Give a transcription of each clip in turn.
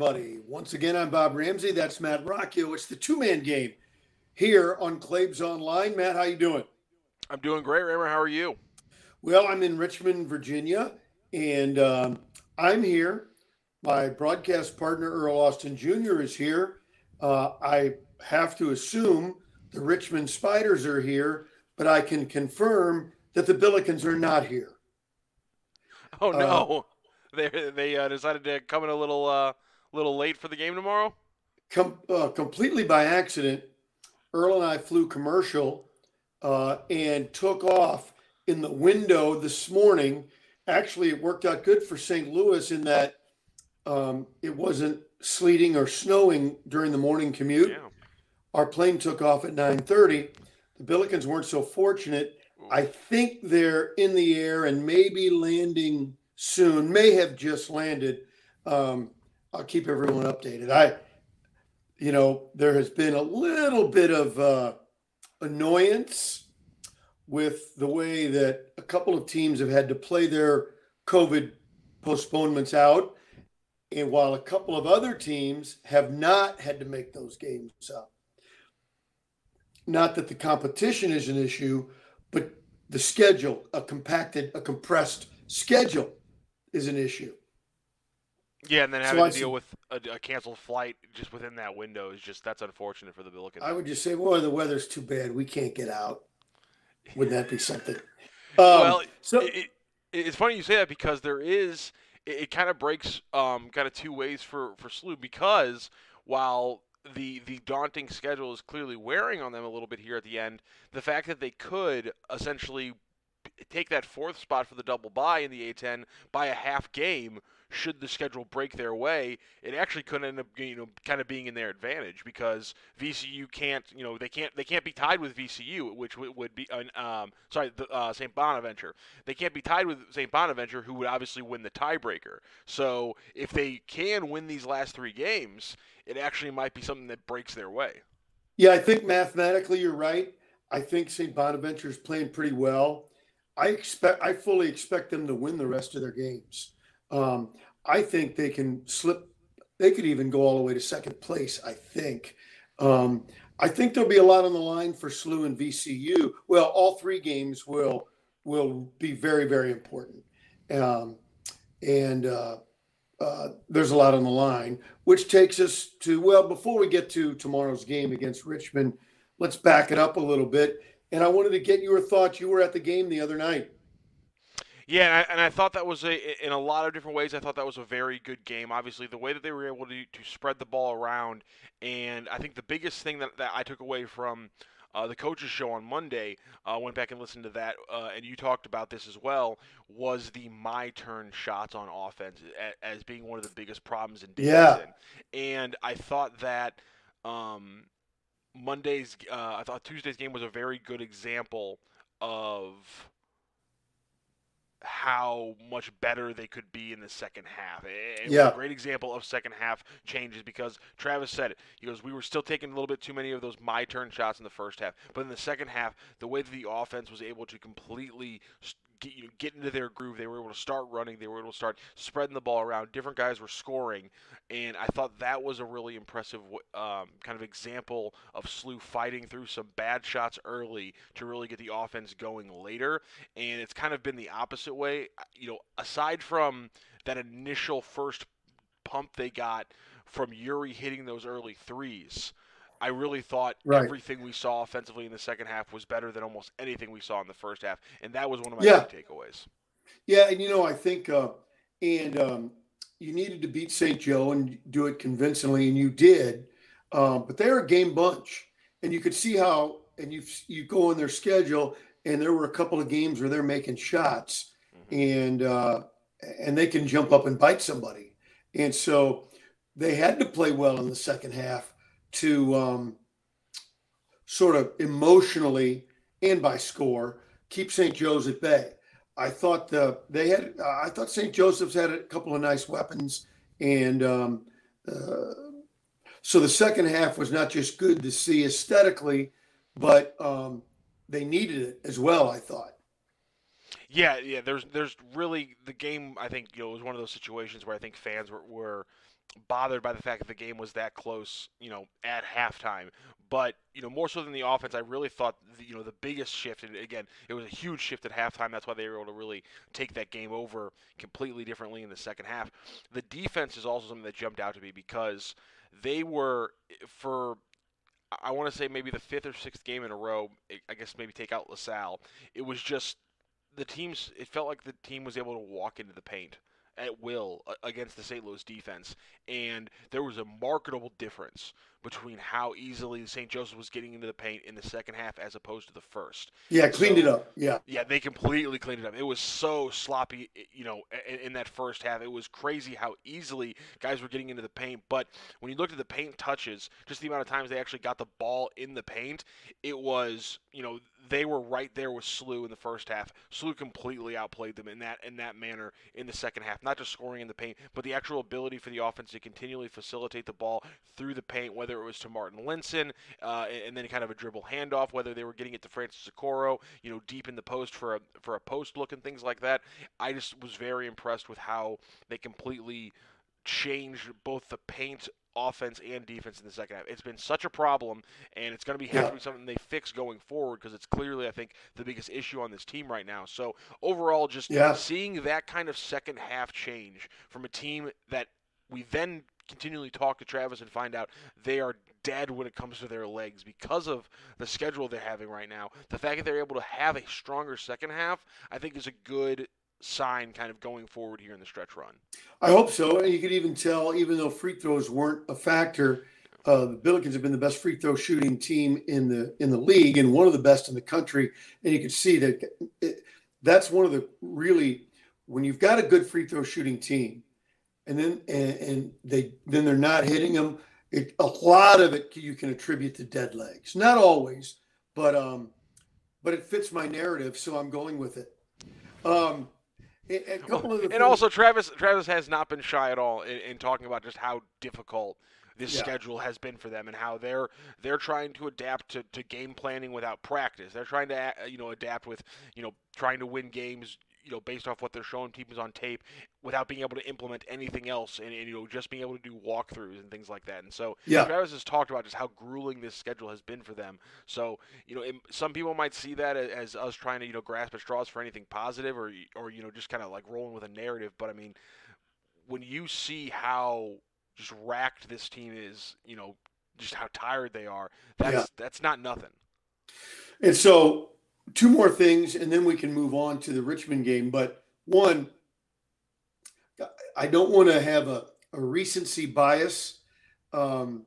everybody. Once again, I'm Bob Ramsey. That's Matt Rocchio. It's the two-man game here on Claibs Online. Matt, how you doing? I'm doing great, Raymer. How are you? Well, I'm in Richmond, Virginia, and um, I'm here. My broadcast partner, Earl Austin Jr., is here. Uh, I have to assume the Richmond Spiders are here, but I can confirm that the Billikens are not here. Oh no! Uh, they they uh, decided to come in a little uh, little late for the game tomorrow. Com- uh, completely by accident, Earl and I flew commercial uh, and took off in the window this morning. Actually, it worked out good for St. Louis in that um, it wasn't sleeting or snowing during the morning commute. Yeah. Our plane took off at 9:30. The Billikens weren't so fortunate. I think they're in the air and maybe landing soon, may have just landed. Um, I'll keep everyone updated. I, you know, there has been a little bit of uh, annoyance with the way that a couple of teams have had to play their COVID postponements out. And while a couple of other teams have not had to make those games up. Not that the competition is an issue, but the schedule, a compacted, a compressed schedule is an issue. Yeah, and then having so to deal with a, a, canceled flight just within that window is just that's unfortunate for the Billikens. I would just say, well, the weather's too bad. We can't get out. Wouldn't that be something? Um, well, so it, it, it's funny you say that because there is it, it kind of breaks um, kind of two ways for for SLU because while the the daunting schedule is clearly wearing on them a little bit here at the end, the fact that they could essentially take that fourth spot for the double bye in the A10 by a half game should the schedule break their way, it actually could end up, you know, kind of being in their advantage because VCU can't, you know, they can't they can't be tied with VCU, which would be, um, sorry, the, uh, St. Bonaventure. They can't be tied with St. Bonaventure, who would obviously win the tiebreaker. So if they can win these last three games, it actually might be something that breaks their way. Yeah, I think mathematically you're right. I think St. Bonaventure is playing pretty well. I expect I fully expect them to win the rest of their games. Um, I think they can slip. They could even go all the way to second place. I think. Um, I think there'll be a lot on the line for SLU and VCU. Well, all three games will will be very very important, um, and uh, uh, there's a lot on the line, which takes us to well. Before we get to tomorrow's game against Richmond, let's back it up a little bit and I wanted to get your thoughts. You were at the game the other night. Yeah, and I, and I, thought that was a in a lot of different ways. I thought that was a very good game. Obviously, the way that they were able to to spread the ball around, and I think the biggest thing that, that I took away from uh, the coaches show on Monday, uh, went back and listened to that, uh, and you talked about this as well, was the my turn shots on offense as, as being one of the biggest problems in Davidson. Yeah. And I thought that um, Monday's, uh, I thought Tuesday's game was a very good example of how much better they could be in the second half. It yeah. a great example of second half changes because Travis said it. He goes, We were still taking a little bit too many of those my turn shots in the first half. But in the second half, the way that the offense was able to completely get, you know, get into their groove. They were able to start running. They were able to start spreading the ball around. Different guys were scoring, and I thought that was a really impressive um, kind of example of SLU fighting through some bad shots early to really get the offense going later. And it's kind of been the opposite way. You know, aside from that initial first pump they got from Yuri hitting those early threes. I really thought right. everything we saw offensively in the second half was better than almost anything we saw in the first half, and that was one of my yeah. big takeaways. Yeah, and you know, I think, uh, and um, you needed to beat St. Joe and do it convincingly, and you did. Um, but they're a game bunch, and you could see how, and you you go on their schedule, and there were a couple of games where they're making shots, mm-hmm. and uh, and they can jump up and bite somebody, and so they had to play well in the second half to um, sort of emotionally and by score keep St. Joe's at bay. I thought the, they had. I thought St. Joseph's had a couple of nice weapons, and um, uh, so the second half was not just good to see aesthetically, but um, they needed it as well. I thought. Yeah, yeah. There's there's really the game. I think you know was one of those situations where I think fans were, were bothered by the fact that the game was that close, you know, at halftime. But you know, more so than the offense, I really thought the, you know the biggest shift, and again, it was a huge shift at halftime. That's why they were able to really take that game over completely differently in the second half. The defense is also something that jumped out to me because they were for I want to say maybe the fifth or sixth game in a row. I guess maybe take out LaSalle. It was just the teams. It felt like the team was able to walk into the paint at will uh, against the St. Louis defense, and there was a marketable difference between how easily St. Joseph was getting into the paint in the second half as opposed to the first. Yeah, cleaned so, it up. Yeah. Yeah, they completely cleaned it up. It was so sloppy, you know, in, in, that first half. It was crazy how easily guys were getting into the paint. But when you looked at the paint touches, just the amount of times they actually got the ball in the paint, it was, you know, they were right there with SLU in the first half. SLU completely outplayed them in that in that manner in the second half. Not just scoring in the paint, but the actual ability for the offense to continually facilitate the ball through the paint, whether it was to Marten Linssen uh, and then kind of a dribble handoff, whether they were getting it to Francis Okoro, you know, deep in the post for a for a post look and things like that. I just was very impressed with how they completely changed both the paint offense and defense in the second half. It's been such a problem, and it's going to be be something they fix going forward because it's clearly, I think, the biggest issue on this team right now. So overall, just yeah. seeing that kind of second half change from a team that we then continually talk to Travis and find out they are dead when it comes to their legs because of the schedule they're having right now. The fact that they're able to have a stronger second half, I think, is a good sign kind of going forward here in the stretch run. I hope so. And you could even tell, even though free throws weren't a factor, uh, the Billikens have been the best free throw shooting team in the in the league and one of the best in the country. And you can see that it, that's one of the really when you've got a good free throw shooting team, and then and, and they then they're not hitting them. It, a lot of it you can attribute to dead legs. Not always, but um, but it fits my narrative, so I'm going with it. Um, a of and things. also Travis Travis has not been shy at all in, in talking about just how difficult this yeah. schedule has been for them and how they're they're trying to adapt to, to game planning without practice. They're trying to you know adapt with you know trying to win games you know, based off what they're showing teams on tape, without being able to implement anything else, and, and, you know, just being able to do walkthroughs and things like that. And so, yeah. Travis has talked about just how grueling this schedule has been for them. So, you know, it, some people might see that as, as, us trying to, you know, grasp at straws for anything positive, or or you know, just kind of like rolling with a narrative. But I mean, when you see how just racked this team is, you know, just how tired they are, that's yeah. that's not nothing. And so two more things, and then we can move on to the Richmond game. But one, I don't want to have a, a recency bias, um,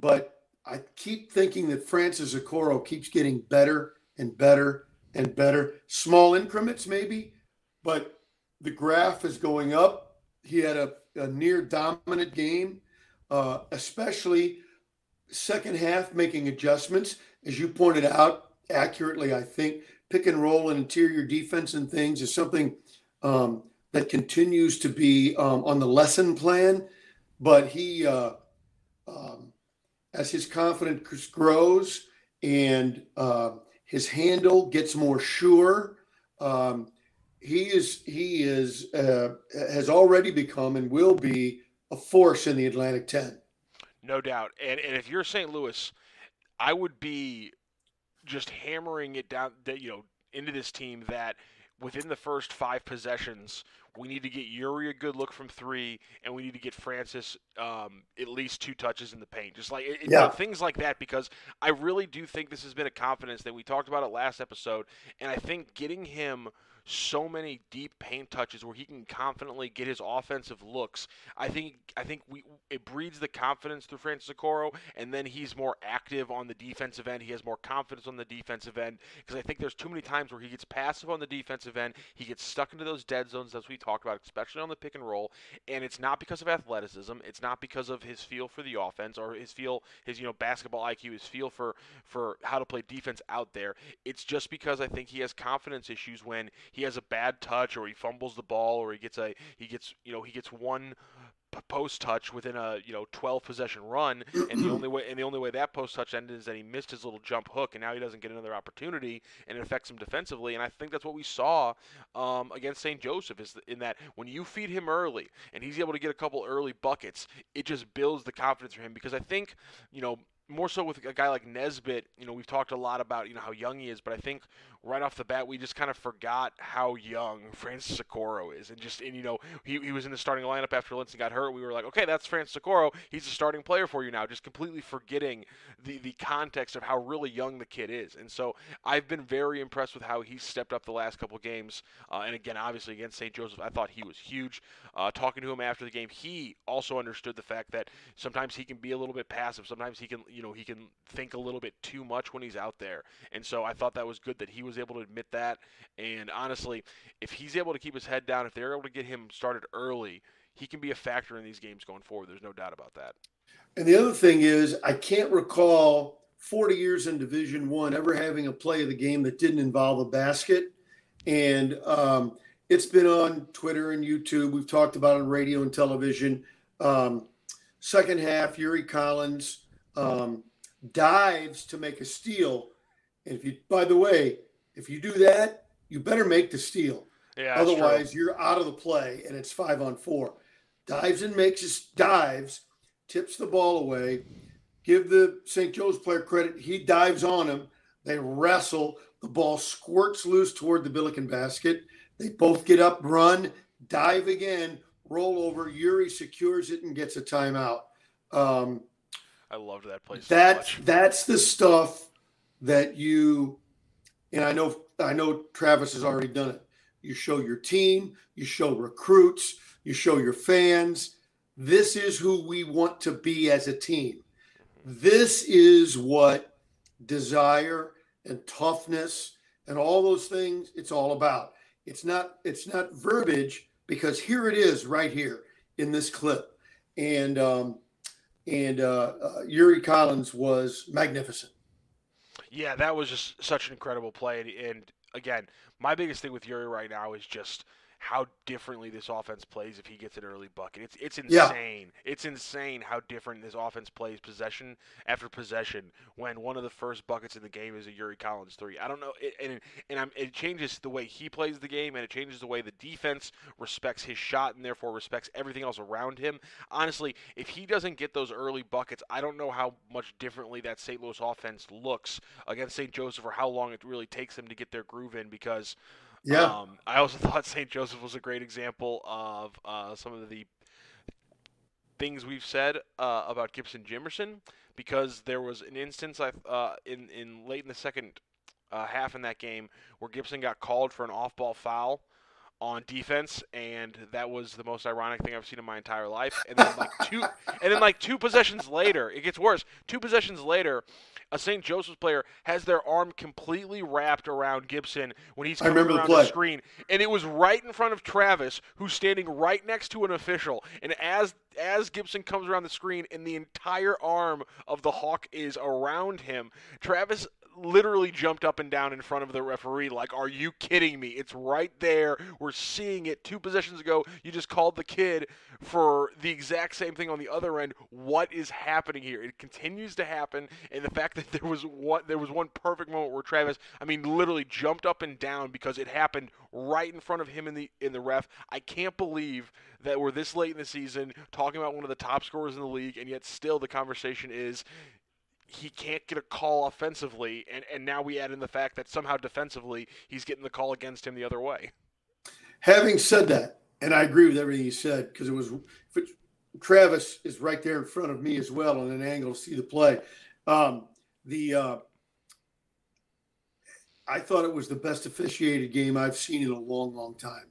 but I keep thinking that Francis Okoro keeps getting better and better and better. Small increments, maybe, but the graph is going up. He had a, a near dominant game, uh, especially second half making adjustments. As you pointed out, accurately. I think pick and roll and interior defense and things is something um, that continues to be um, on the lesson plan. But he, uh, um, as his confidence grows and uh, his handle gets more sure, um, he is he is uh, has already become and will be a force in the Atlantic Ten. No doubt. And and if you're St. Louis, I would be just hammering it down that you know into this team that within the first five possessions, we need to get Yuri a good look from three, and we need to get Francis um, at least two touches in the paint. Just like it, yeah. things like that, because I really do think this has been a confidence that we talked about it last episode, and I think getting him – so many deep paint touches where he can confidently get his offensive looks. I think I think we it breeds the confidence through Francis Okoro, and then he's more active on the defensive end. He has more confidence on the defensive end because I think there's too many times where he gets passive on the defensive end. He gets stuck into those dead zones as we talked about, especially on the pick and roll. And it's not because of athleticism. It's not because of his feel for the offense or his feel his you know basketball IQ, his feel for for how to play defense out there. It's just because I think he has confidence issues when he has a bad touch or he fumbles the ball or he gets a he gets you know he gets one post touch within a you know 12 possession run, and the only way and the only way that post touch ended is that he missed his little jump hook, and now he doesn't get another opportunity, and it affects him defensively. And I think that's what we saw um, against St. Joseph is in that when you feed him early and he's able to get a couple early buckets, it just builds the confidence for him because I think you know more so with a guy like Nesbitt, you know, we've talked a lot about, you know, how young he is, but I think right off the bat, we just kind of forgot how young Francis Okoro is. And just, and you know, he, he was in the starting lineup after Linssen got hurt. We were like, okay, that's Francis Okoro. He's a starting player for you now. Just completely forgetting the, the context of how really young the kid is. And so I've been very impressed with how he stepped up the last couple games. Uh, and again, obviously against St. Joseph, I thought he was huge. Uh, talking to him after the game, he also understood the fact that sometimes he can be a little bit passive. Sometimes he can, you know, he can think a little bit too much when he's out there. And so I thought that was good that he was was able to admit that. And honestly, if he's able to keep his head down, if they're able to get him started early, he can be a factor in these games going forward. There's no doubt about that. And the other thing is, I can't recall 40 years in Division One ever having a play of the game that didn't involve a basket. And um, it's been on Twitter and YouTube. We've talked about on radio and television. Um, second half, Yuri Collins um, dives to make a steal. And if you, by the way, if you do that, you better make the steal. Yeah, Otherwise, you're out of the play and it's five on four. Dives and makes his dives, tips the ball away. Give the St. Joe's player credit. He dives on him. They wrestle. The ball squirts loose toward the Billiken basket. They both get up, run, dive again, roll over. Yuri secures it and gets a timeout. Um, I loved that play. So that's much. that's the stuff that you and I know I know Travis has already done it. You show your team, you show recruits, you show your fans. This is who we want to be as a team. This is what desire and toughness and all those things it's all about. It's not it's not verbiage because here it is right here in this clip. And um, and uh, uh, Yuri Collins was magnificent. Yeah, that was just such an incredible play. And, and again, my biggest thing with Yuri right now is just how differently this offense plays if he gets an early bucket. It's it's insane. Yeah. It's insane how different this offense plays possession after possession when one of the first buckets in the game is a Yuri Collins three. I don't know, it, and and I'm, it changes the way he plays the game and it changes the way the defense respects his shot and therefore respects everything else around him. Honestly, if he doesn't get those early buckets, I don't know how much differently that St. Louis offense looks against St. Joseph or how long it really takes them to get their groove in because yeah. Um, I also thought St. Joseph was a great example of uh, some of the things we've said uh, about Gibson Jimerson because there was an instance I uh, in in late in the second uh, half in that game where Gibson got called for an off-ball foul on defense, and that was the most ironic thing I've seen in my entire life. And then like two, and then like two possessions later, it gets worse. Two possessions later, a St. Joseph's player has their arm completely wrapped around Gibson when he's coming around the, the, screen, and it was right in front of Travis, who's standing right next to an official. And as as Gibson comes around the screen, and the entire arm of the Hawk is around him, Travis literally jumped up and down in front of the referee like are you kidding me? It's right there. We're seeing it. Two possessions ago you just called the kid for the exact same thing on the other end. What is happening here? It continues to happen and the fact that there was one there was one perfect moment where Travis I mean literally jumped up and down because it happened right in front of him in the in the ref. I can't believe that we're this late in the season talking about one of the top scorers in the league and yet still the conversation is he can't get a call offensively, and, and now we add in the fact that somehow defensively he's getting the call against him the other way. Having said that, and I agree with everything you said because it was Travis is right there in front of me as well on an angle to see the play. Um, the uh, I thought it was the best officiated game I've seen in a long, long time.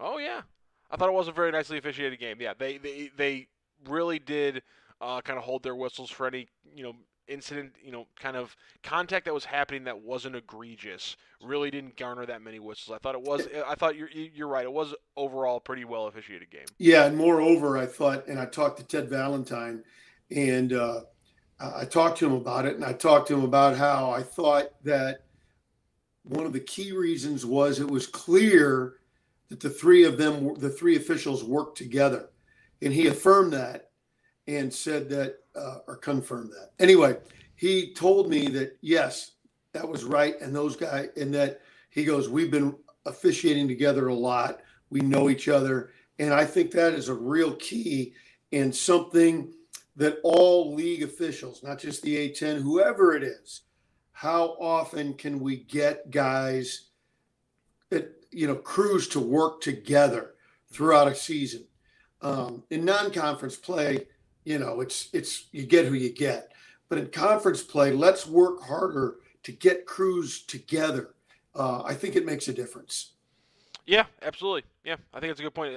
Oh yeah, I thought it was a very nicely officiated game. Yeah, they they they really did uh, kind of hold their whistles for any you know incident, you know, kind of contact that was happening that wasn't egregious really didn't garner that many whistles. I thought it was. I thought you're you're right. It was overall a pretty well officiated game. Yeah, and moreover, I thought, and I talked to Ted Valentine, and uh, I talked to him about it, and I talked to him about how I thought that one of the key reasons was it was clear that the three of them, the three officials, worked together and he affirmed that and said that uh, or confirm that. Anyway, he told me that yes, that was right, and those guys, and that he goes, we've been officiating together a lot. We know each other, and I think that is a real key and something that all league officials, not just the A10, whoever it is, how often can we get guys that you know crews to work together throughout a season? Um, in non-conference play, you know, it's it's you get who you get. But in conference play, let's work harder to get crews together. Uh, I think it makes a difference. Yeah, absolutely. Yeah, I think it's a good point.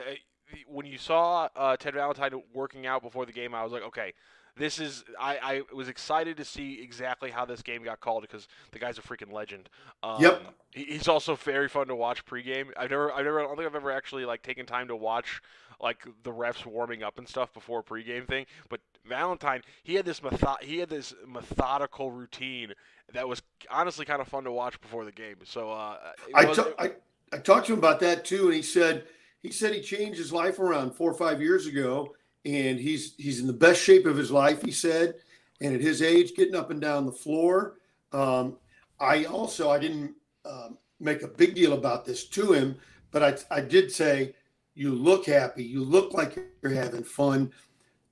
When you saw uh, Ted Valentine working out before the game, I was like, okay, this is. I, I was excited to see exactly how this game got called because the guy's a freaking legend. Um, yep. He's also very fun to watch pregame. I've never, I've never, I don't think I've ever actually like taken time to watch like the refs warming up and stuff before pregame thing. But Valentine, he had this method, he had this methodical routine that was honestly kind of fun to watch before the game. So uh, I, ta- I I talked to him about that too, and he said he said he changed his life around four or five years ago, and he's he's in the best shape of his life. He said, and at his age, getting up and down the floor. Um, I also I didn't um, make a big deal about this to him, but I I did say you look happy. You look like you're having fun.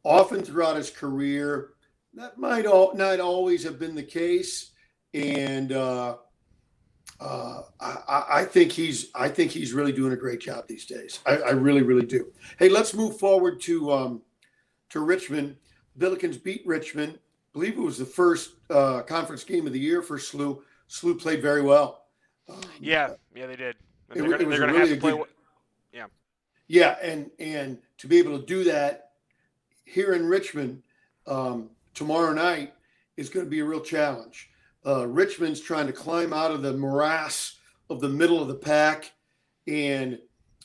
Often throughout his career, that might all, not always have been the case. And uh, uh, I, I, think he's I think he's really doing a great job these days. I, I really, really do. Hey, let's move forward to um, to Richmond. Billikens beat Richmond. I believe it was the first uh, conference game of the year for SLU. SLU played very well. Um, yeah, yeah, they did. It, they're gonna, really have to play. Good, yeah, and and to be able to do that here in Richmond um, tomorrow night is going to be a real challenge. Uh, Richmond's trying to climb out of the morass of the middle of the pack, and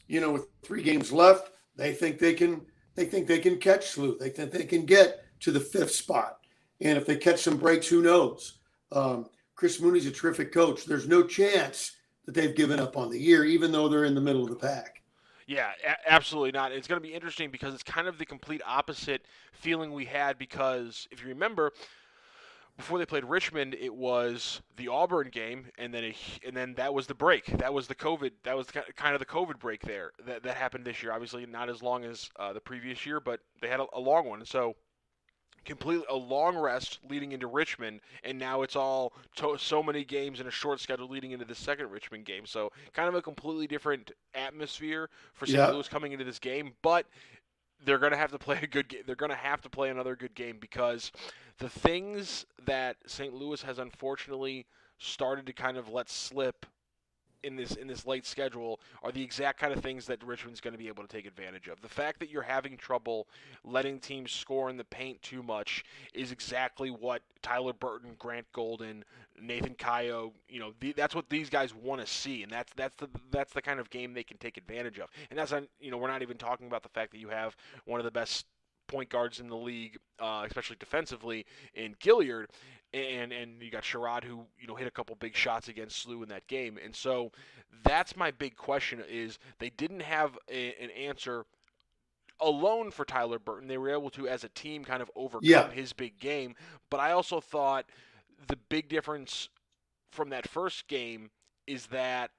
you know, with three games left, they think they can they think they can catch SLU. They think they can get to the fifth spot, and if they catch some breaks, who knows? Um, Chris Mooney's a terrific coach. There's no chance that they've given up on the year, even though they're in the middle of the pack. Yeah, a- absolutely not. It's going to be interesting because it's kind of the complete opposite feeling we had because if you remember, before they played Richmond, it was the Auburn game, and then and then that was the break. That was the COVID. That was kind of the COVID break there that, that happened this year. Obviously, not as long as uh, the previous year, but they had a, a long one. So completely a long rest leading into Richmond, and now it's all to, so many games in a short schedule leading into the second Richmond game. So kind of a completely different atmosphere for St. Yeah. Louis coming into this game, but they're going to have to play a good game. They're going to have to play another good game because the things that St. Louis has unfortunately started to kind of let slip in this in this late schedule are the exact kind of things that Richmond's going to be able to take advantage of. The fact that you're having trouble letting teams score in the paint too much is exactly what Tyler Burton, Grant Golden, Nathan Cayo, you know, the, that's what these guys want to see, and that's that's the that's the kind of game they can take advantage of. And that's you know we're not even talking about the fact that you have one of the best point guards in the league, uh, especially defensively, in Gilyard and and you got Sherrod who you know hit a couple big shots against SLU in that game, and so that's my big question: is they didn't have a, an answer alone for Tyler Burton. They were able to, as a team, kind of overcome yeah. his big game. But I also thought the big difference from that first game is that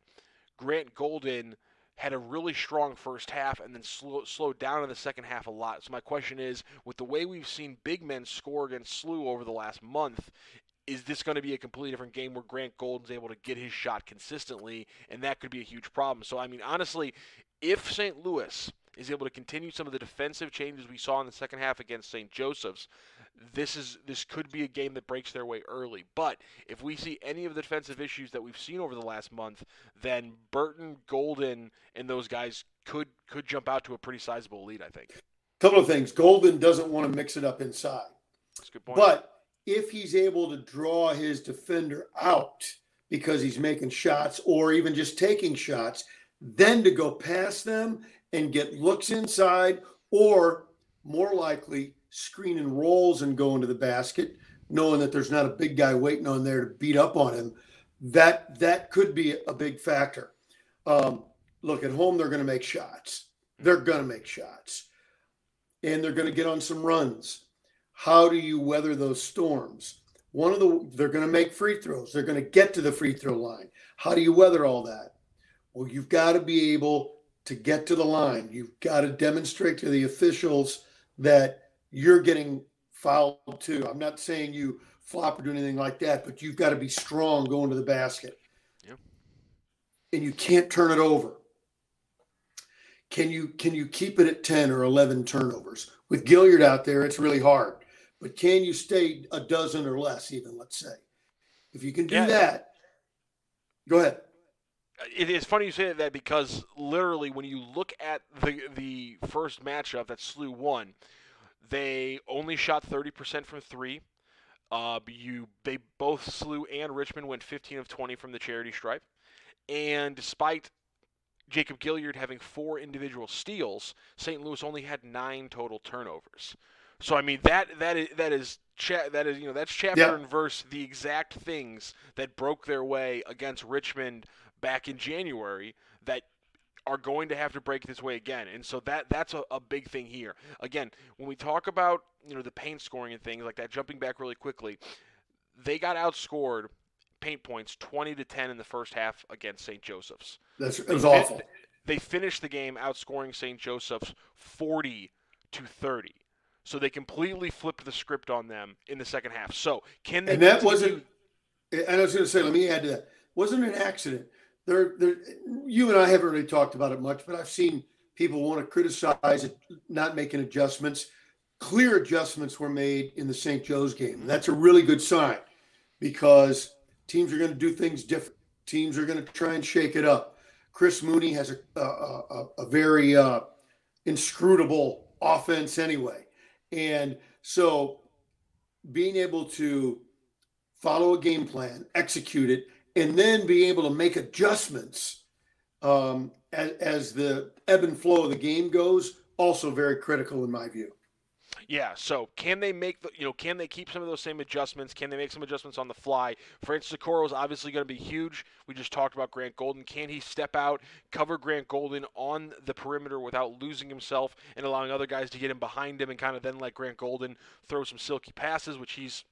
Grant Golden had a really strong first half and then slow, slowed down in the second half a lot. So my question is, with the way we've seen big men score against SLU over the last month, is this going to be a completely different game where Grant Golden's able to get his shot consistently, and that could be a huge problem. So I mean, honestly, if St. Louis is able to continue some of the defensive changes we saw in the second half against St. Joseph's, this is this could be a game that breaks their way early. But if we see any of the defensive issues that we've seen over the last month, then Burton, Golden, and those guys could could jump out to a pretty sizable lead. I think. Couple of things. Golden doesn't want to mix it up inside. That's a good point. But if he's able to draw his defender out because he's making shots or even just taking shots, then to go past them and get looks inside, or more likely screen and rolls and going to the basket, knowing that there's not a big guy waiting on there to beat up on him. That that could be a big factor. Um, look at home; they're going to make shots. They're going to make shots. and they're going to get on some runs. How do you weather those storms? One of the they're going to make free throws. They're going to get to the free throw line. How do you weather all that? Well, you've got to be able to get to the line. You've got to demonstrate to the officials that you're getting fouled too. I'm not saying you flop or do anything like that, but you've got to be strong going to the basket. Yeah. And you can't turn it over. Can you can you keep it at 10 or 11 turnovers? With Gilyard out there, it's really hard. But can you stay a dozen or less, even let's say? If you can do yeah. that, go ahead. It is funny you say that because literally, when you look at the the first matchup that SLU won, they only shot 30% from three. Uh, you they both SLU and Richmond went 15 of 20 from the charity stripe, and despite Jacob Gilyard having four individual steals, St. Louis only had nine total turnovers. So I mean that that is that is cha- that is you know that's chapter and verse the exact things that broke their way against Richmond back in January that are going to have to break this way again. And so that that's a, a big thing here. Again, when we talk about you know the paint scoring and things like that, jumping back really quickly, they got outscored paint points 20 to 10 in the first half against St. Joseph's. That's it was they, awful. They finished the game outscoring St. Joseph's 40 to 30. So they completely flipped the script on them in the second half. So can they? And that wasn't. And I was going to say, let me add to that. Wasn't an accident. You and I haven't really talked about it much, but I've seen people want to criticize it, not making adjustments. Clear adjustments were made in the St. Joe's game. That's a really good sign because teams are going to do things different. Teams are going to try and shake it up. Chris Mooney has a, a, a, a very uh, inscrutable offense anyway. And so being able to follow a game plan, execute it, and then be able to make adjustments um, as, as the ebb and flow of the game goes, also very critical in my view. Yeah. So can they make the you know can they keep some of those same adjustments? Can they make some adjustments on the fly? Francis Okoro is obviously going to be huge. We just talked about Grant Golden. Can he step out, cover Grant Golden on the perimeter without losing himself and allowing other guys to get him behind him and kind of then let Grant Golden throw some silky passes, which he's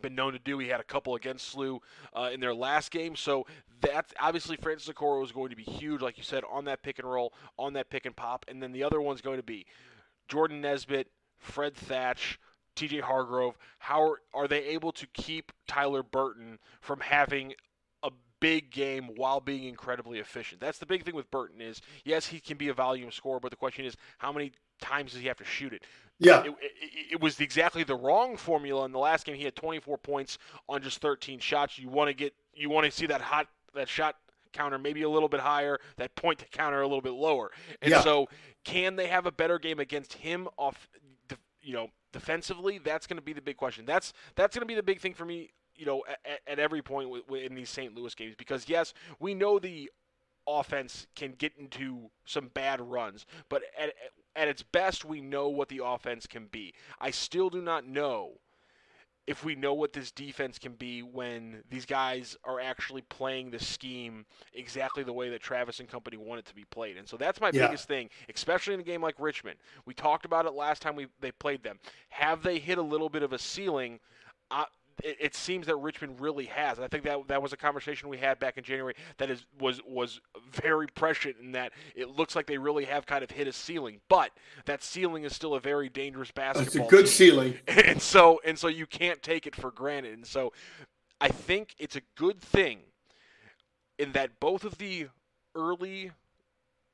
been known to do. He had a couple against SLU uh, in their last game. So that's obviously Francis Okoro is going to be huge, like you said, on that pick and roll, on that pick and pop. And then the other one's going to be Jordan Nesbitt, Fred Thatch, TJ Hargrove, how are, are they able to keep Tyler Burton from having a big game while being incredibly efficient? That's the big thing with Burton is yes, he can be a volume scorer, but the question is how many times does he have to shoot it? Yeah, it, it, it, was exactly the wrong formula in the last game. He had 24 points on just 13 shots. You want to get, you want to see that hot, that shot counter maybe a little bit higher, that point to counter a little bit lower. And yeah. so, can they have a better game against him off you know, defensively, that's going to be the big question. That's that's going to be the big thing for me, you know, at, at every point in these St. Louis games because yes, we know the offense can get into some bad runs, but at at its best, we know what the offense can be. I still do not know if we know what this defense can be when these guys are actually playing the scheme exactly the way that Travis and company want it to be played. And so that's my yeah. biggest thing, especially in a game like Richmond. We talked about it last time we they played them. Have they hit a little bit of a ceiling? Uh, it, it, seems that Richmond really has. I think that that was a conversation we had back in January that is was was very prescient in that it looks like they really have kind of hit a ceiling, but that ceiling is still a very dangerous basketball. It's a good team. ceiling, and so and so you can't take it for granted. And so I think it's a good thing in that both of the early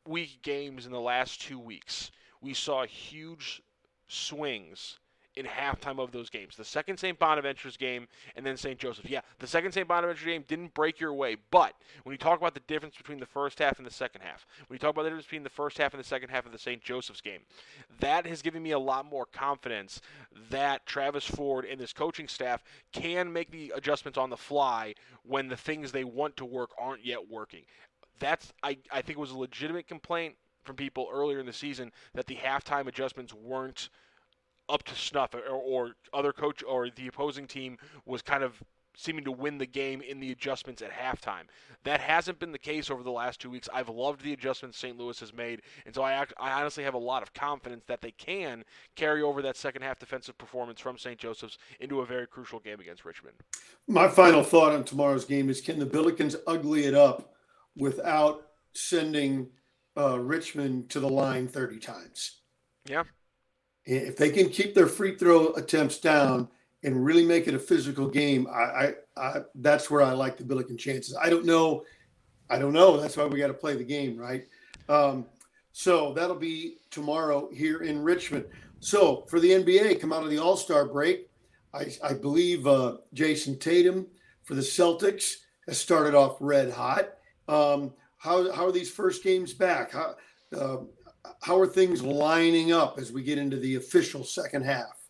week games in the last two weeks we saw huge swings in halftime of those games. The second St. Bonaventure's game and then St. Joseph. Yeah, the second St. Bonaventure game didn't break your way, but when you talk about the difference between the first half and the second half, when you talk about the difference between the first half and the second half of the St. Joseph's game, that has given me a lot more confidence that Travis Ford and this coaching staff can make the adjustments on the fly when the things they want to work aren't yet working. That's I, I think was a legitimate complaint from people earlier in the season that the halftime adjustments weren't – up to snuff, or, or other coach or the opposing team was kind of seeming to win the game in the adjustments at halftime. That hasn't been the case over the last two weeks. I've loved the adjustments St. Louis has made, and so I, act, I honestly have a lot of confidence that they can carry over that second half defensive performance from St. Joseph's into a very crucial game against Richmond. My final thought on tomorrow's game is: Can the Billikens ugly it up without sending uh, Richmond to the line thirty times? Yeah. If they can keep their free throw attempts down and really make it a physical game, I, I, I that's where I like the Billiken chances. I don't know, I don't know. That's why we got to play the game, right? Um, so that'll be tomorrow here in Richmond. So for the NBA, come out of the All Star break. I, I believe uh, Jayson Tatum for the Celtics has started off red hot. Um, how, how are these first games back? How, uh, how are things lining up as we get into the official second half?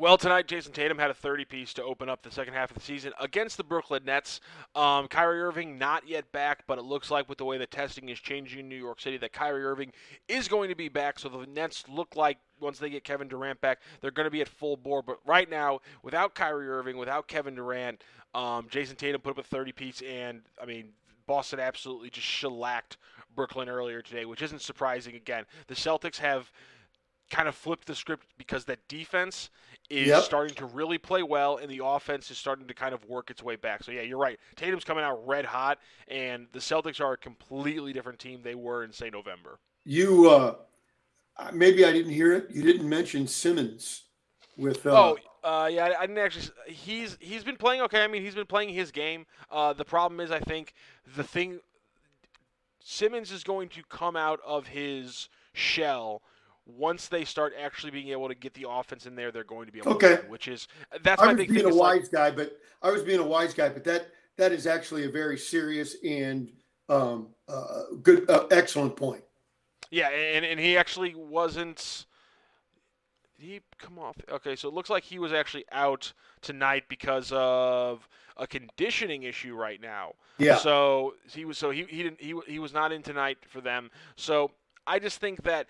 Well, tonight Jayson Tatum had a 30 piece to open up the second half of the season against the Brooklyn Nets. Um, Kyrie Irving not yet back, but it looks like with the way the testing is changing in New York City that Kyrie Irving is going to be back. So the Nets look like once they get Kevin Durant back, they're going to be at full bore. But right now, without Kyrie Irving, without Kevin Durant, um, Jayson Tatum put up a 30 piece, and I mean Boston absolutely just shellacked Brooklyn earlier today, which isn't surprising. Again, the Celtics have kind of flipped the script because that defense is yep. starting to really play well, and the offense is starting to kind of work its way back. So yeah, you're right. Tatum's coming out red hot, and the Celtics are a completely different team they were in say November. You uh, maybe I didn't hear it. You didn't mention Simmons with. Uh, oh. Uh, yeah, I didn't actually. He's he's been playing okay. I mean, he's been playing his game. Uh, the problem is, I think the thing Simmons is going to come out of his shell once they start actually being able to get the offense in there, they're going to be able okay. to win, which is that's I was being a wise like, guy, but I was being a wise guy, but that that is actually a very serious and um, uh, good, uh, excellent point. Yeah, and and he actually wasn't. Did he come off? Okay, so it looks like he was actually out tonight because of a conditioning issue right now. Yeah. So he was so he he didn't he he was not in tonight for them. So I just think that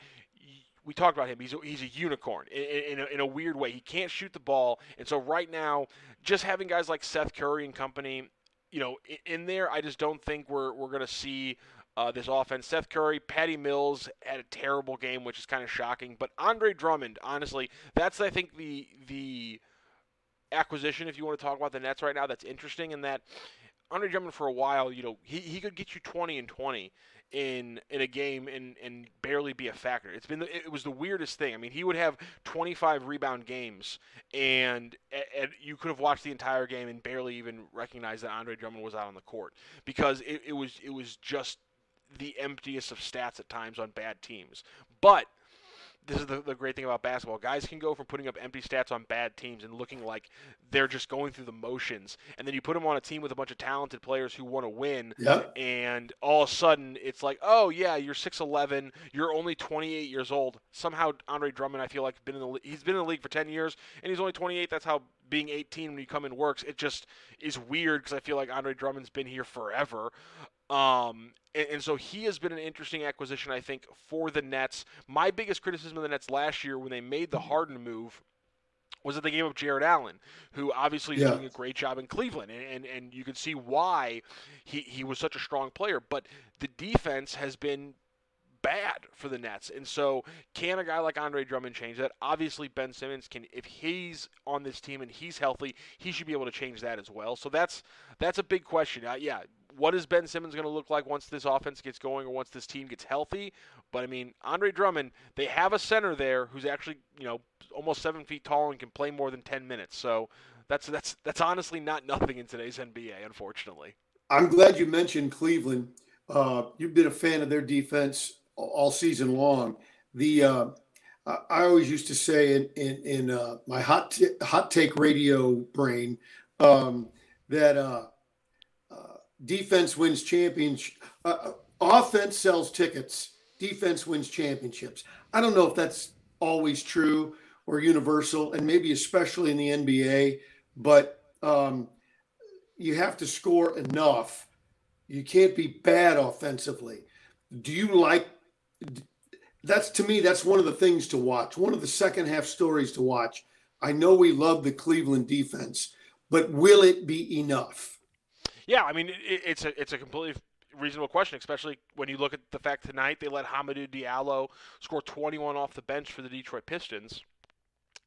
we talked about him. He's a, he's a unicorn in, in, a, in a weird way. He can't shoot the ball, and so right now, just having guys like Seth Curry and company, you know, in, in there, I just don't think we're we're gonna see. Uh, this offense. Seth Curry, Patty Mills had a terrible game, which is kind of shocking. But Andre Drummond, honestly, that's I think the the acquisition, if you want to talk about the Nets right now, that's interesting in that Andre Drummond for a while, you know, he, he could get you 20 and 20 in in a game and and barely be a factor. It's been the, it was the weirdest thing. I mean, he would have 25 rebound games, and, and you could have watched the entire game and barely even recognize that Andre Drummond was out on the court because it, it was it was just the emptiest of stats at times on bad teams. But this is the, the great thing about basketball. Guys can go from putting up empty stats on bad teams and looking like they're just going through the motions, and then you put them on a team with a bunch of talented players who want to win, yep. and all of a sudden it's like, oh yeah, you're 6'11, you're only 28 years old. Somehow Andre Drummond, I feel like been in the he's been in the league for 10 years, and he's only 28. That's how being 18 when you come in works. It just is weird because I feel like Andre Drummond's been here forever. Um, and, and, so he has been an interesting acquisition, I think, for the Nets. My biggest criticism of the Nets last year when they made the Harden move was that they gave up Jarrett Allen, who obviously is yeah. doing a great job in Cleveland, and, and and you can see why he he was such a strong player. But the defense has been bad for the Nets. And so, can a guy like Andre Drummond change that? Obviously, Ben Simmons can. If he's on this team and he's healthy, he should be able to change that as well. So that's that's a big question. Uh, yeah, what is Ben Simmons going to look like once this offense gets going or once this team gets healthy? But I mean, Andre Drummond, they have a center there who's actually you know almost seven feet tall and can play more than ten minutes. So that's that's that's honestly not nothing in today's NBA, unfortunately. I'm glad you mentioned Cleveland. Uh, you've been a fan of their defense all season long. The uh, I always used to say in in, in uh, my hot t- hot take radio brain um, that uh, defense wins championships. Uh, uh, offense sells tickets. Defense wins championships. I don't know if that's always true or universal, and maybe especially in the NBA. But um, you have to score enough. You can't be bad offensively. Do you like that's to me that's one of the things to watch one of the second half stories to watch i know we love the cleveland defense but will it be enough? Yeah, I mean it, it's a it's a completely reasonable question, especially when you look at the fact tonight they let Hamidou Diallo score 21 off the bench for the Detroit Pistons.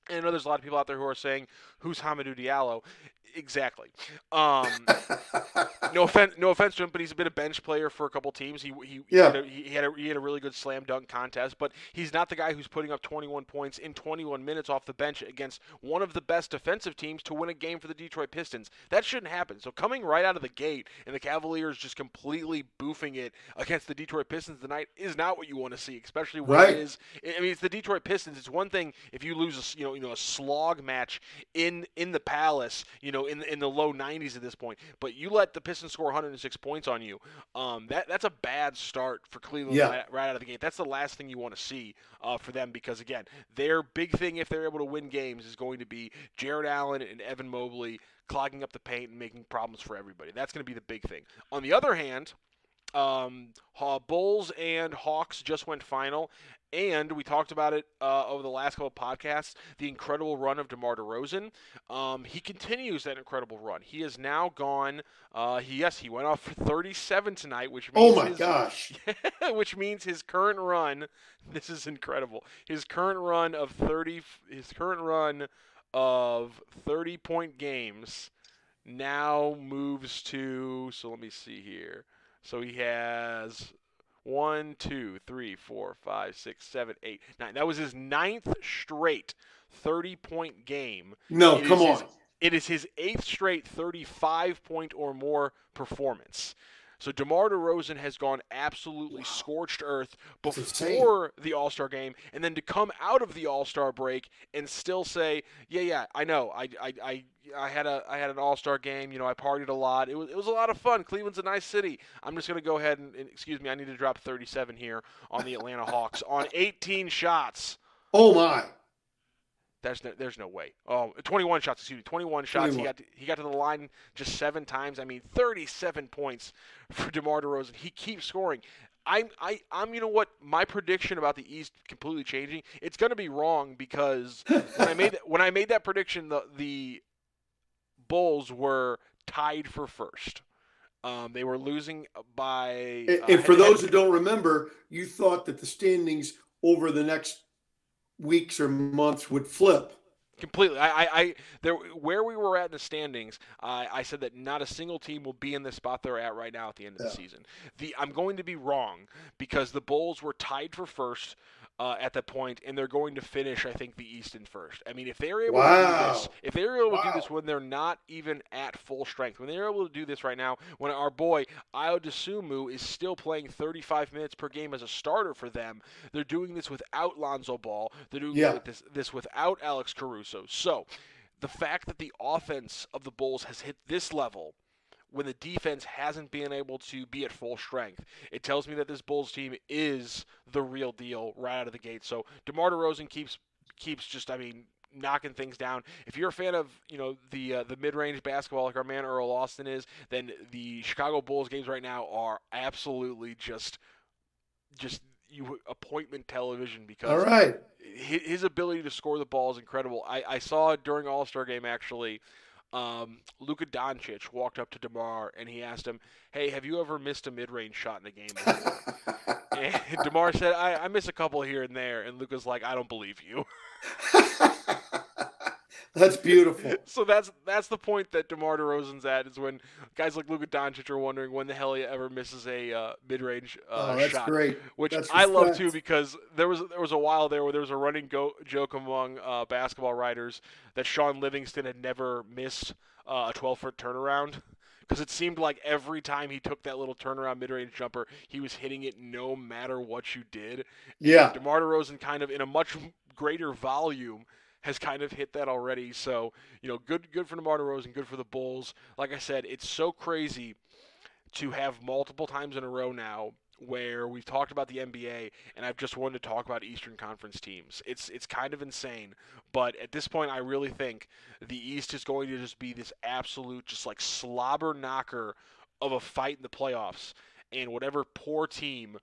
And I know there's a lot of people out there who are saying, "Who's Hamidou Diallo?" Exactly. Um, no offense, no offense to him, but he's been a bench player for a couple teams. He he yeah. he, had a, he had a, he had a really good slam dunk contest, but he's not the guy who's putting up 21 points in 21 minutes off the bench against one of the best defensive teams to win a game for the Detroit Pistons. That shouldn't happen. So coming right out of the gate and the Cavaliers just completely boofing it against the Detroit Pistons tonight is not what you want to see, especially when right. it is. I mean, it's the Detroit Pistons. It's one thing if you lose a you know you know a slog match in in the Palace, you know in in the low 90s at this point. But you let the Pistons score 106 points on you. Um, that that's a bad start for Cleveland yeah. right, right, out of the gate. That's the last thing you want to see uh, for them because again, their big thing if they're able to win games is going to be Jarrett Allen and Evan Mobley clogging up the paint and making problems for everybody. That's going to be the big thing. On the other hand, um, Bulls and Hawks just went final, and we talked about it uh, over the last couple of podcasts. The incredible run of DeMar DeRozan. Um, he continues that incredible run. He has now gone. Uh, he yes, he went off for 37 tonight, which oh means my his, gosh, which means his current run. This is incredible. His current run of 30. His current run of 30 point games now moves to. So let me see here. So he has one, two, three, four, five, six, seven, eight, nine. That was his ninth straight 30 point game. No, it come on. His, it is his eighth straight 35 point or more performance. So DeMar DeRozan has gone absolutely wow. scorched earth before the All Star game, and then to come out of the All Star break and still say, "Yeah, yeah, I know, I, I, I, I had a, I had an All Star game. You know, I partied a lot. It was, it was a lot of fun. Cleveland's a nice city. I'm just gonna go ahead and, and excuse me, I need to drop 37 here on the Atlanta Hawks on 18 shots. Oh my! There's no, there's no way. Oh, 21 shots. Excuse me, 21 shots. 21. He got to, he got to the line just seven times. I mean, 37 points for DeMar DeRozan. He keeps scoring. I'm I I'm you know what my prediction about the East completely changing. It's going to be wrong because when I made that, when I made that prediction, the the Bulls were tied for first. Um, they were losing by. Uh, and, for those who don't remember, you thought that the standings over the next weeks or months would flip. Completely. I, I, I there, where we were at in the standings, I, I said that not a single team will be in the spot they're at right now at the end of yeah. the season. The, I'm going to be wrong because the Bulls were tied for first uh, at that point, and they're going to finish, I think, the East in first. I mean, if they're able wow. to do this, if they're able wow. to do this when they're not even at full strength, when they're able to do this right now, when our boy Ayo Dosunmu is still playing 35 minutes per game as a starter for them, they're doing this without Lonzo Ball. They're doing yeah. this, this without Alex Caruso. So, the fact that the offense of the Bulls has hit this level when the defense hasn't been able to be at full strength. It tells me that this Bulls team is the real deal right out of the gate. So DeMar DeRozan keeps keeps just I mean knocking things down. If you're a fan of you know the uh, the mid range basketball like our man Earl Austin is, then the Chicago Bulls games right now are absolutely just just you appointment television because all right his, ability to score the ball is incredible. I, I saw during All Star game actually um, Luka Doncic walked up to DeMar and he asked him, "Hey, have you ever missed a mid-range shot in a game?" and DeMar said, I, "I miss a couple here and there," and Luka's like, "I don't believe you." That's beautiful. so that's that's the point that DeMar DeRozan's at is when guys like Luka Doncic are wondering when the hell he ever misses a uh, mid-range uh, oh, that's shot. great. Which that's I love too because there was there was a while there where there was a running go- joke among uh, basketball writers that Shaun Livingston had never missed uh, a 12-foot turnaround because it seemed like every time he took that little turnaround mid-range jumper, he was hitting it no matter what you did. Yeah, and DeMar DeRozan kind of in a much greater volume has kind of hit that already. So, you know, good good for DeMar DeRozan, good for the Bulls. Like I said, it's so crazy to have multiple times in a row now where we've talked about the NBA and I've just wanted to talk about Eastern Conference teams. It's it's kind of insane, but at this point I really think the East is going to just be this absolute just like slobber knocker of a fight in the playoffs and whatever poor team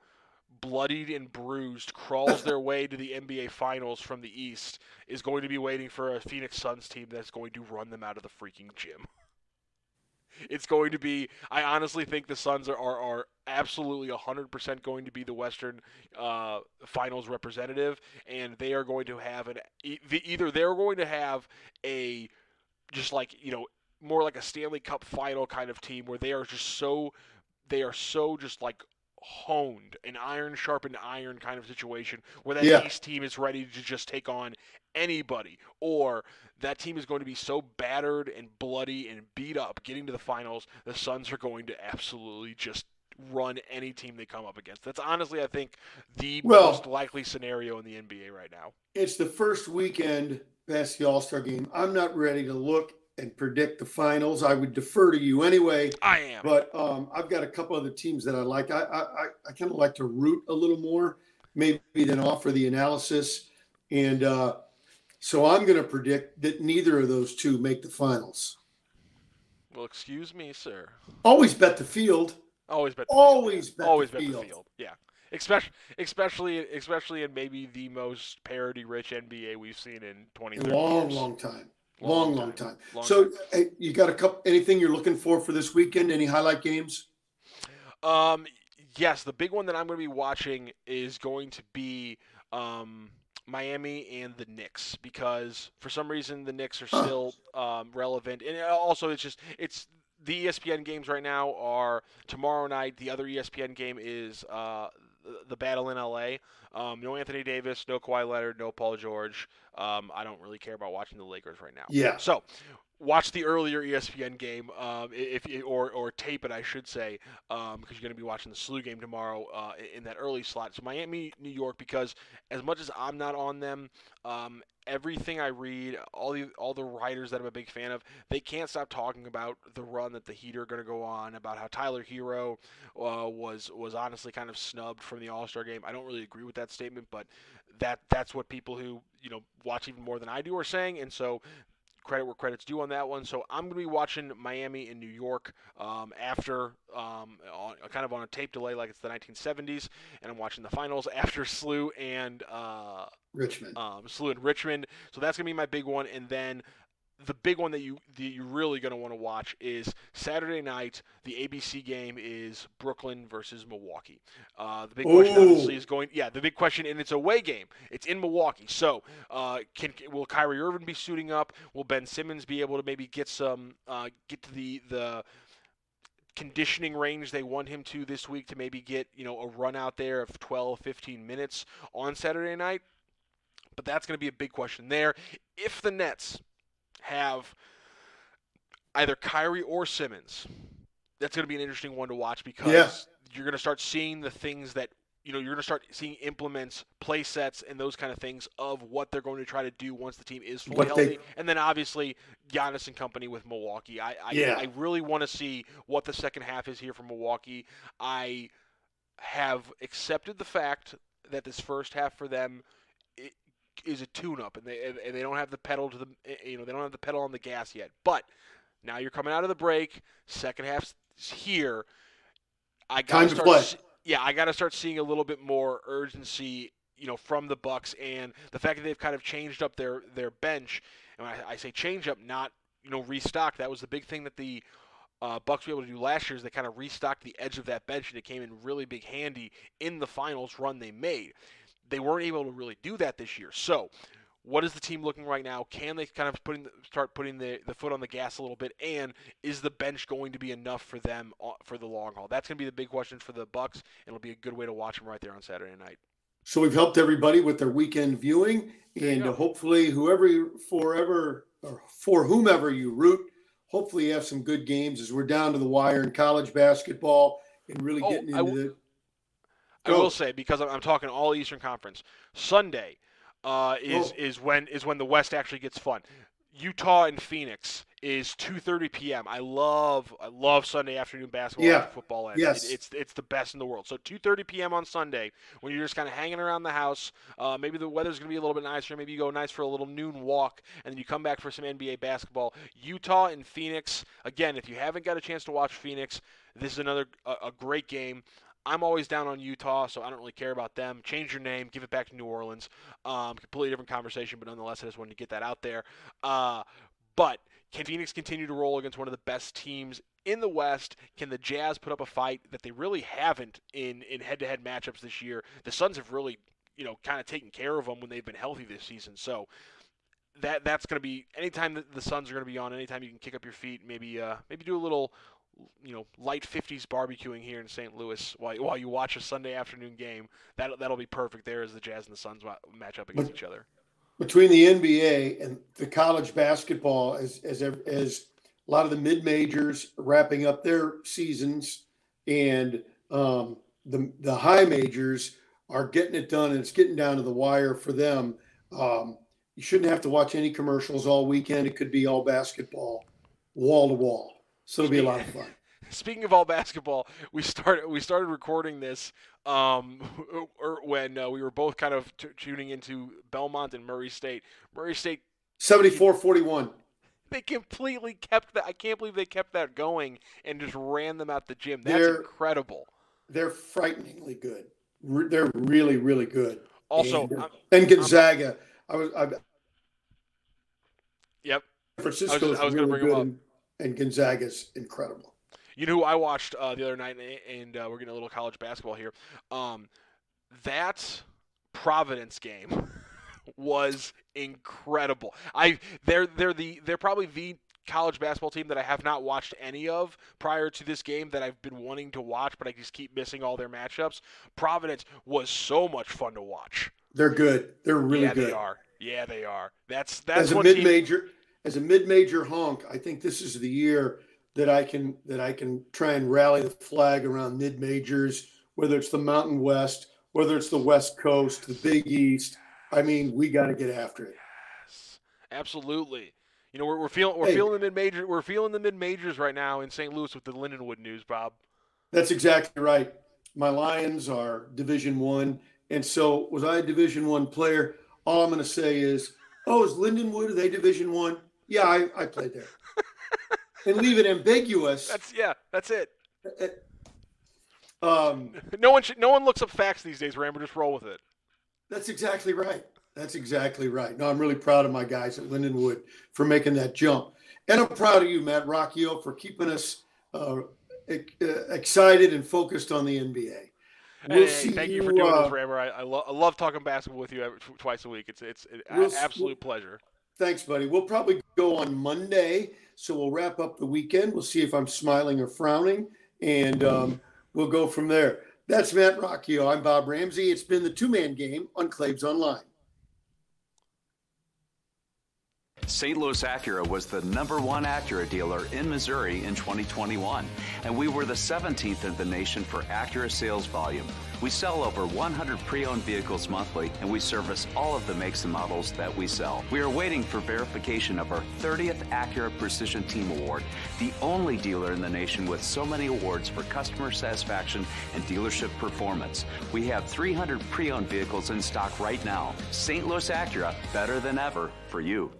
bloodied and bruised, crawls their way to the NBA Finals from the East, is going to be waiting for a Phoenix Suns team that's going to run them out of the freaking gym. It's going to be. I honestly think the Suns are are, are absolutely 100% going to be the Western uh, Finals representative, and they are going to have an either they're going to have a just like you know more like a Stanley Cup final kind of team where they are just so they are so just like honed, an iron sharpened iron kind of situation where that yeah. East team is ready to just take on anybody, or that team is going to be so battered and bloody and beat up getting to the finals, the Suns are going to absolutely just run any team they come up against. That's honestly, I think, the well, most likely scenario in the NBA right now. It's the first weekend past the All Star game. I'm not ready to look and predict the finals. I would defer to you anyway. I am. But um, I've got a couple other teams that I like. I I, I kind of like to root a little more, maybe than offer the analysis. And uh, so I'm going to predict that neither of those two make the finals. Well, excuse me, sir. Always bet the field. Always bet. The Always field. bet. Always the bet field. the field. Yeah. Especially, especially, especially in maybe the most parity-rich NBA we've seen in 20, long, years. long time. Long, long time. Long so, time. Hey, you got a couple? Anything you're looking for for this weekend? Any highlight games? Um, yes, the big one that I'm going to be watching is going to be um, Miami and the Knicks because for some reason the Knicks are still um, relevant, and also it's just it's the ESPN games right now are tomorrow night. The other ESPN game is uh, the battle in LA. Um, no Anthony Davis, no Kawhi Leonard, no Paul George. Um, I don't really care about watching the Lakers right now. Yeah. So watch the earlier ESPN game, um, if or or tape it, I should say, because um, you're going to be watching the SLU game tomorrow uh, in that early slot. So Miami, New York, because as much as I'm not on them, um, everything I read, all the all the writers that I'm a big fan of, they can't stop talking about the run that the Heat are going to go on, about how Tyler Herro uh, was was honestly kind of snubbed from the All Star game. I don't really agree with that statement, but that that's what people who you know watch even more than I do are saying, and so credit where credit's due on that one. So I'm going to be watching Miami and New York um, after, um, on, kind of on a tape delay like it's the 1970s, and I'm watching the finals after SLU and uh, Richmond. Um, SLU and Richmond. So that's going to be my big one, and then the big one that you that you're really going to want to watch is Saturday night. The ABC game is Brooklyn versus Milwaukee. Uh, the big Ooh. question obviously is going. Yeah, the big question, and it's a away game. It's in Milwaukee. So, uh, can will Kyrie Irving be suiting up? Will Ben Simmons be able to maybe get some uh, get to the the conditioning range they want him to this week to maybe get you know a run out there of 12 15 minutes on Saturday night but that's going to be a big question there if the Nets have either Kyrie or Simmons, that's going to be an interesting one to watch because yeah. you're going to start seeing the things that you know you're going to start seeing implements, play sets, and those kind of things of what they're going to try to do once the team is fully what healthy. They... And then obviously Giannis and company with Milwaukee. I I, yeah. I really want to see what the second half is here for Milwaukee. I have accepted the fact that this first half for them is a tune-up, and they and they don't have the pedal to the eh, you know they don't have the pedal on the gas yet. But now you're coming out of the break, second half's here. I got to yeah, I got to start seeing a little bit more urgency, you know, from the Bucks, and the fact that they've kind of changed up their their bench. And I, I say change up, not you know restock. That was the big thing that the uh, Bucks were able to do last year is they kind of restocked the edge of that bench, and it came in really big handy in the finals run they made. They weren't able to really do that this year. So, what is the team looking right now? Can they kind of putting start putting the, the foot on the gas a little bit? And is the bench going to be enough for them uh, for the long haul? That's going to be the big question for the Bucks, and it'll be a good way to watch them right there on Saturday night. So we've helped everybody with their weekend viewing, and hopefully, whoever forever or for whomever you root, hopefully you have some good games as we're down to the wire in college basketball and really oh, getting into the I will say because I'm, I'm, talking all Eastern Conference. Sunday uh, is is when is when the West actually gets fun. Utah and Phoenix is 2:30 p.m. I love I love Sunday afternoon basketball yeah. football ends. Yes. It, it's it's the best in the world. So 2:30 p.m. on Sunday when you're just kind of hanging around the house. Uh, maybe the weather's going to be a little bit nicer. Maybe you go nice for a little noon walk and then you come back for some NBA basketball. Utah and Phoenix. Again, if you haven't got a chance to watch Phoenix, this is another a, a great game. I'm always down on Utah, so I don't really care about them. Change your name, give it back to New Orleans. Um, completely different conversation, but nonetheless, I just wanted to get that out there. Uh, but can Phoenix continue to roll against one of the best teams in the West? Can the Jazz put up a fight that they really haven't in in head-to-head matchups this year? The Suns have really, you know, kind of taken care of them when they've been healthy this season. So that that's going to be anytime that the Suns are going to be on, anytime you can kick up your feet, maybe uh, maybe do a little you know light 50s barbecuing here in St. Louis while while you watch a Sunday afternoon game. That that'll be perfect there as the Jazz and the Suns match up against each other. Between the NBA and the college basketball, as as as a lot of the mid majors wrapping up their seasons, and um, the the high majors are getting it done, and it's getting down to the wire for them. Um, you shouldn't have to watch any commercials all weekend. It could be all basketball, wall to wall. So it'll be a lot of fun. Speaking of all basketball, we started we started recording this um, when uh, we were both kind of t- tuning into Belmont and Murray State. Murray State 74-41. They completely kept that. I can't believe they kept that going and just ran them out the gym. That's they're, incredible. They're frighteningly good. They're really, really good. Also, and, and Gonzaga. I'm, I was. I, yep. Francisco I was, was really good. And, and Gonzaga's incredible. You know who I watched uh, the other night, and uh, we're getting a little college basketball here. Um, that Providence game was incredible. I they're they're the they're probably the college basketball team that I have not watched any of prior to this game that I've been wanting to watch, but I just keep missing all their matchups. Providence was so much fun to watch. They're good. They're really yeah, good. They are. Yeah, they are. That's that's as a mid major. Team- as a mid-major honk, I think this is the year that I can that I can try and rally the flag around mid-majors, whether it's the Mountain West, whether it's the West Coast, the Big East. I mean, we got to get after it. Yes, absolutely. You know, we're, we're feeling we're hey, feeling the mid major we're feeling the mid majors right now in St. Louis with the Lindenwood news, Bob. That's exactly right. My Lions are Division One, and so was I a Division One player. All I'm going to say is, oh, is Lindenwood are they Division One? Yeah, I, I played there. and leave it ambiguous. That's yeah, that's it. Um, no one should, no one looks up facts these days, Rambo. Just roll with it. That's exactly right. That's exactly right. No, I'm really proud of my guys at Lindenwood for making that jump, and I'm proud of you, Matt Rocchio, for keeping us uh, excited and focused on the NBA. We'll hey, thank you, you for doing uh, this, Rambo. I, I, lo- I, love talking basketball with you every, twice a week. It's it's an we'll, absolute we'll, pleasure. Thanks, buddy. We'll probably go on Monday, so we'll wrap up the weekend. We'll see if I'm smiling or frowning, and um, we'll go from there. That's Matt Rocchio. I'm Bob Ramsey. It's been the two man game on Claves Online. St. Louis Acura was the number one Acura dealer in Missouri in 2021, and we were the 17th in the nation for Acura sales volume. We sell over 100 pre owned vehicles monthly, and we service all of the makes and models that we sell. We are waiting for verification of our 30th Acura Precision Team Award, the only dealer in the nation with so many awards for customer satisfaction and dealership performance. We have 300 pre owned vehicles in stock right now. St. Louis Acura, better than ever for you.